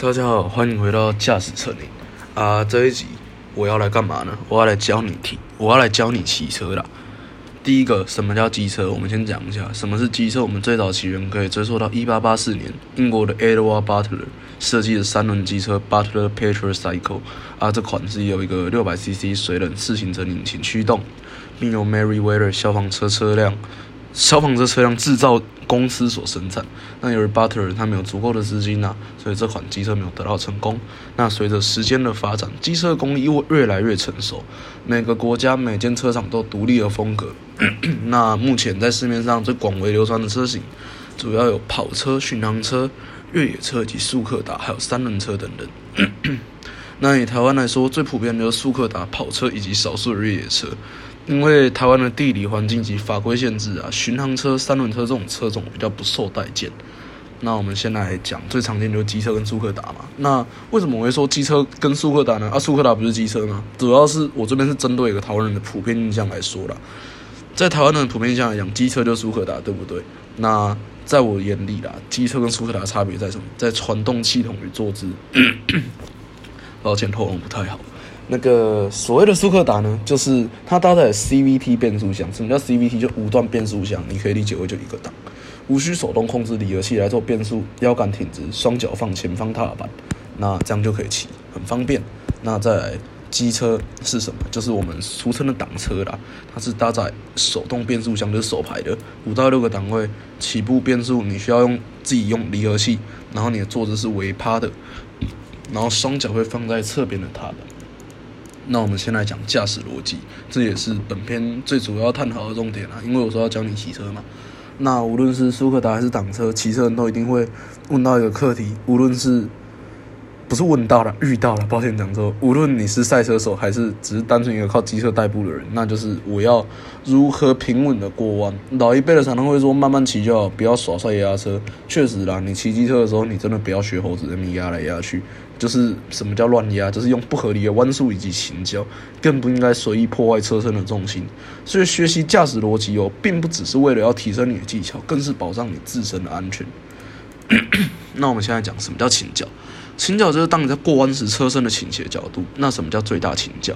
大家好，欢迎回到驾驶车里啊！这一集我要来干嘛呢？我要来教你骑，我要来教你骑车啦。第一个，什么叫机车？我们先讲一下什么是机车。我们最早起源可以追溯到一八八四年，英国的 Edward Butler 设计的三轮机车 Butler Petrol Cycle 啊，这款是由一个六百 CC 水冷四行程引擎驱动，并由 Mary Wheeler 消防车车辆。消防车车辆制造公司所生产，那由于 Butler 他没有足够的资金呐，所以这款机车没有得到成功。那随着时间的发展，机车工艺越来越成熟，每个国家每间车厂都独立的风格。那目前在市面上最广为流传的车型，主要有跑车、巡航车、越野车及速克达，还有三轮车等等。那以台湾来说，最普遍的就是速克达跑车以及少数的越野车。因为台湾的地理环境及法规限制啊，巡航车、三轮车这种车种比较不受待见。那我们先来讲最常见就是机车跟苏克达嘛。那为什么我会说机车跟苏克达呢？啊，速克达不是机车吗？主要是我这边是针对一个台湾人的普遍印象来说啦。在台湾人的普遍印象来讲，机车就是速克达，对不对？那在我眼里啦，机车跟苏克达差别在什么？在传动系统与坐姿。抱歉，喉咙不太好。那个所谓的速克达呢，就是它搭载 CVT 变速箱。什么叫 CVT？就五段变速箱，你可以理解为就一个档，无需手动控制离合器来做变速，腰杆挺直，双脚放前方踏板，那这样就可以骑，很方便。那再来，机车是什么？就是我们俗称的挡车啦，它是搭载手动变速箱，就是手排的，五到六个档位，起步变速你需要用自己用离合器，然后你的坐姿是微趴的，然后双脚会放在侧边的踏板。那我们先来讲驾驶逻辑，这也是本篇最主要探讨的重点啊。因为我说要教你骑车嘛，那无论是舒克达还是挡车，骑车人都一定会问到一个课题，无论是不是问到了，遇到了，抱歉讲错，无论你是赛车手还是只是单纯一个靠机车代步的人，那就是我要如何平稳的过弯。老一辈的常常会说慢慢骑就好，不要耍帅压车。确实啦，你骑机车的时候，你真的不要学猴子那么压来压去。就是什么叫乱压，就是用不合理的弯速以及倾角，更不应该随意破坏车身的重心。所以学习驾驶逻辑哦，并不只是为了要提升你的技巧，更是保障你自身的安全。那我们现在讲什么叫倾角？倾角就是当你在过弯时车身的倾斜角度。那什么叫最大倾角？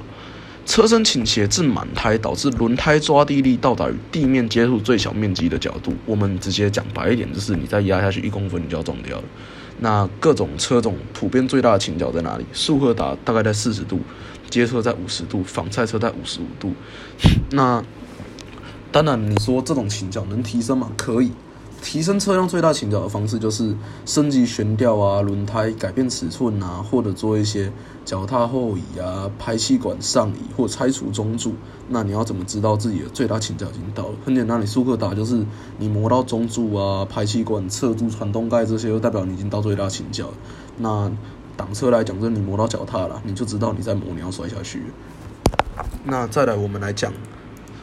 车身倾斜至满胎，导致轮胎抓地力到达与地面接触最小面积的角度。我们直接讲白一点，就是你再压下去一公分，你就要撞掉了。那各种车种普遍最大的倾角在哪里？速克达大概在四十度，街车在五十度，仿赛车在五十五度。那当然，你说这种倾角能提升吗？可以。提升车辆最大倾角的方式就是升级悬吊啊、轮胎改变尺寸啊，或者做一些脚踏后移啊、排气管上移或拆除中柱。那你要怎么知道自己的最大倾角已经到了？很简单，你速克达就是你磨到中柱啊、排气管、侧柱、传动盖这些，就代表你已经到最大倾角。那挡车来讲，就是你磨到脚踏了，你就知道你在磨，你要摔下去。那再来，我们来讲。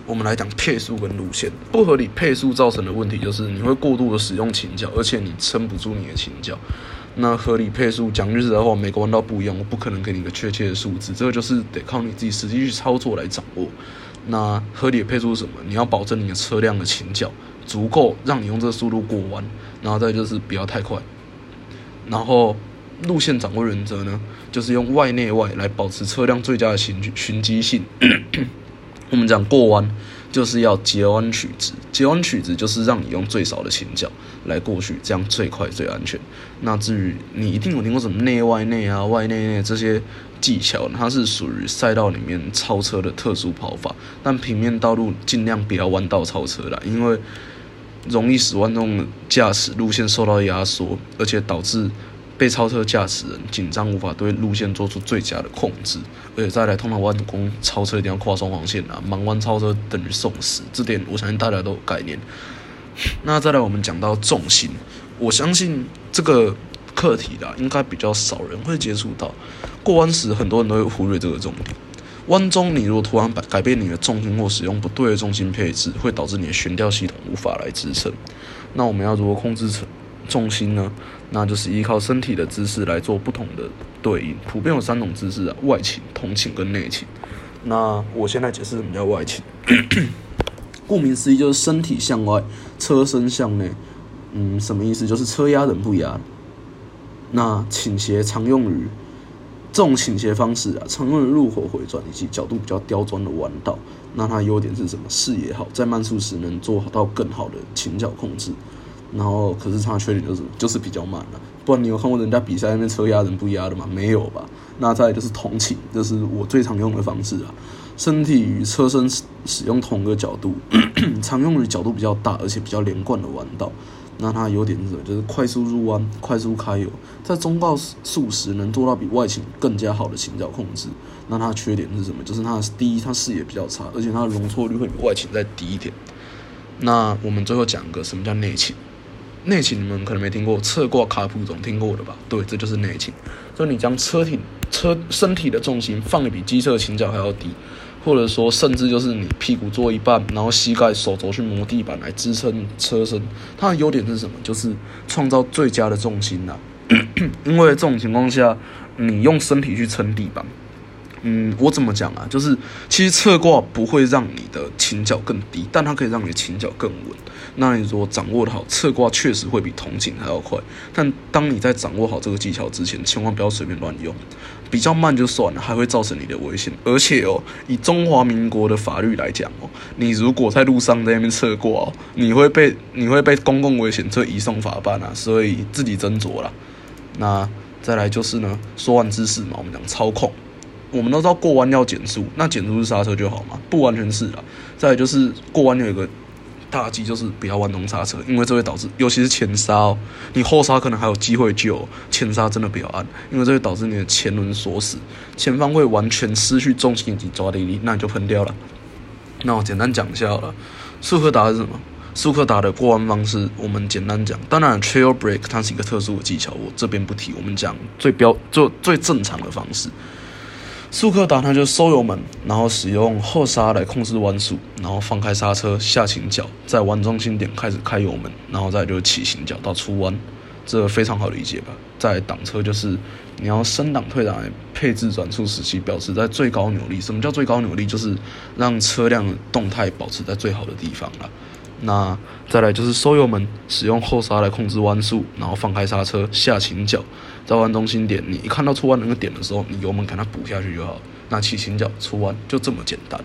我们来讲配速跟路线不合理配速造成的问题，就是你会过度的使用倾角，而且你撑不住你的倾角。那合理配速讲句实在话，每个弯道不一样，我不可能给你一个确切的数字，这个就是得靠你自己实际去操作来掌握。那合理的配速是什么？你要保证你的车辆的倾角足够让你用这个速度过弯，然后再就是不要太快。然后路线掌握原则呢，就是用外内外来保持车辆最佳的循循迹性。我们讲过弯，就是要截弯取直，截弯取直就是让你用最少的前脚来过去，这样最快最安全。那至于你一定有听过什么内外内啊、外内内这些技巧，它是属于赛道里面超车的特殊跑法，但平面道路尽量不要弯道超车啦，因为容易使弯动驾驶路线受到压缩，而且导致。被超车驾驶人紧张，无法对路线做出最佳的控制，而且再来通常弯弓超车一定要跨双黄线啊，盲弯超车等于送死，这点我相信大家都有概念。那再来我们讲到重心，我相信这个课题啦，应该比较少人会接触到。过弯时很多人都会忽略这个重点，弯中你如果突然改改变你的重心或使用不对的重心配置，会导致你的悬吊系统无法来支撑。那我们要如何控制重心呢？那就是依靠身体的姿势来做不同的对应，普遍有三种姿势啊：外倾、同倾跟内倾。那我现在解释什么叫外倾。顾名思义，就是身体向外，车身向内。嗯，什么意思？就是车压人不压。那倾斜常用于这种倾斜方式啊，常用于入口回转以及角度比较刁钻的弯道。那它优点是什么？视野好，在慢速时能做到更好的倾角控制。然后，可是它的缺点就是就是比较慢了。不然你有看过人家比赛那边车压人不压的吗？没有吧？那再就是同倾，这是我最常用的方式啊。身体与车身使用同个角度，常用于角度比较大而且比较连贯的弯道。那它优点是什么？就是快速入弯、快速开油，在中高速时能做到比外倾更加好的倾角控制。那它缺点是什么？就是它第一，它视野比较差，而且它的容错率会比外倾再低一点。那我们最后讲个什么叫内倾？内倾你们可能没听过，侧挂卡普总听过的吧？对，这就是内倾，就你将车体、车身体的重心放的比机车倾角还要低。或者说，甚至就是你屁股坐一半，然后膝盖、手肘去磨地板来支撑车身。它的优点是什么？就是创造最佳的重心呐。因为这种情况下，你用身体去撑地板。嗯，我怎么讲啊？就是其实侧挂不会让你的倾角更低，但它可以让你的倾角更稳。那你说掌握的好，侧挂确实会比同倾还要快。但当你在掌握好这个技巧之前，千万不要随便乱用。比较慢就算了，还会造成你的危险。而且哦，以中华民国的法律来讲哦，你如果在路上在那边侧挂，你会被你会被公共危险车移送法办啊。所以自己斟酌啦。那再来就是呢，说完姿势嘛，我们讲操控。我们都知道过弯要减速，那减速是刹车就好嘛？不完全是啦。再就是过弯有一个大忌，就是不要弯动刹车，因为这会导致，尤其是前刹哦，你后刹可能还有机会救，前刹真的不要按，因为这会导致你的前轮锁死，前方会完全失去重心以及抓地力，那你就喷掉了。那我简单讲一下好了，速克达是什么？速克达的过弯方式，我们简单讲。当然 trail break 它是一个特殊的技巧，我这边不提。我们讲最标、最最正常的方式。速克达它就收油门，然后使用后刹来控制弯速，然后放开刹车下倾角，在弯中心点开始开油门，然后再就起倾角到出弯，这非常好理解吧？在挡车就是你要升档退档配置转速时期，保持在最高扭力。什么叫最高扭力？就是让车辆动态保持在最好的地方了。那再来就是收油门，使用后刹来控制弯速，然后放开刹车下倾角。在弯中心点，你一看到出弯那个点的时候，你油门给它补下去就好。那起行角出弯就这么简单。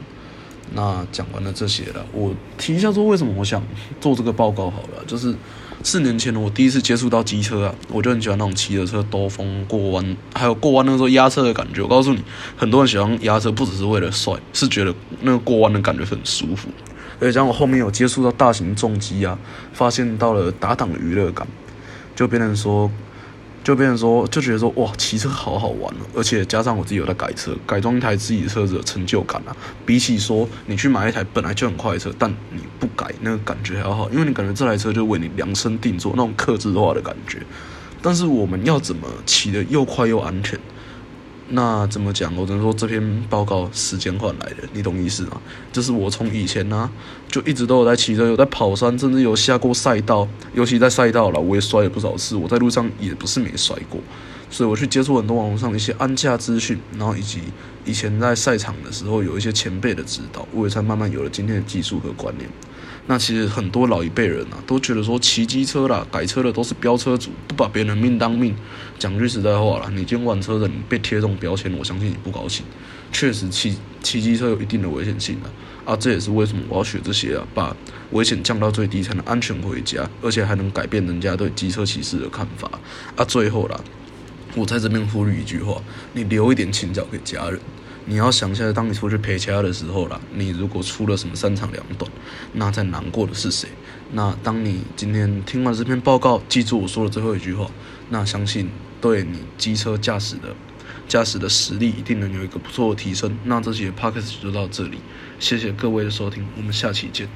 那讲完了这些了，我提一下说为什么我想做这个报告好了。就是四年前，我第一次接触到机车啊，我就很喜欢那种骑着车兜风过弯，还有过弯那时候压车的感觉。我告诉你，很多人喜欢压车不只是为了帅，是觉得那个过弯的感觉很舒服。而且像我后面有接触到大型重机啊，发现到了打档的娱乐感，就变成说。就变成说，就觉得说，哇，骑车好好玩哦！而且加上我自己有在改车，改装一台自己的车子的成就感啊，比起说你去买一台本来就很快的车，但你不改那个感觉还要好，因为你感觉这台车就为你量身定做那种克制化的感觉。但是我们要怎么骑得又快又安全？那怎么讲？我只能说这篇报告时间换来的，你懂意思吗？就是我从以前呢，就一直都有在骑车，有在跑山，甚至有下过赛道。尤其在赛道了，我也摔了不少次。我在路上也不是没摔过，所以我去接触很多网络上一些安驾资讯，然后以及以前在赛场的时候有一些前辈的指导，我也才慢慢有了今天的技术和观念。那其实很多老一辈人啊，都觉得说骑机车啦、改车的都是飙车族，不把别人命当命。讲句实在话啦，你监管车的，你被贴这种标签，我相信你不高兴。确实，骑骑机车有一定的危险性的啊，这也是为什么我要学这些啊，把危险降到最低，才能安全回家，而且还能改变人家对机车骑士的看法啊。最后啦，我在这边呼吁一句话：你留一点情角给家人。你要想一下，当你出去陪其他的时候啦，你如果出了什么三长两短，那在难过的是谁？那当你今天听完这篇报告，记住我说的最后一句话，那相信对你机车驾驶的驾驶的实力一定能有一个不错的提升。那这期的 podcast 就到这里，谢谢各位的收听，我们下期见。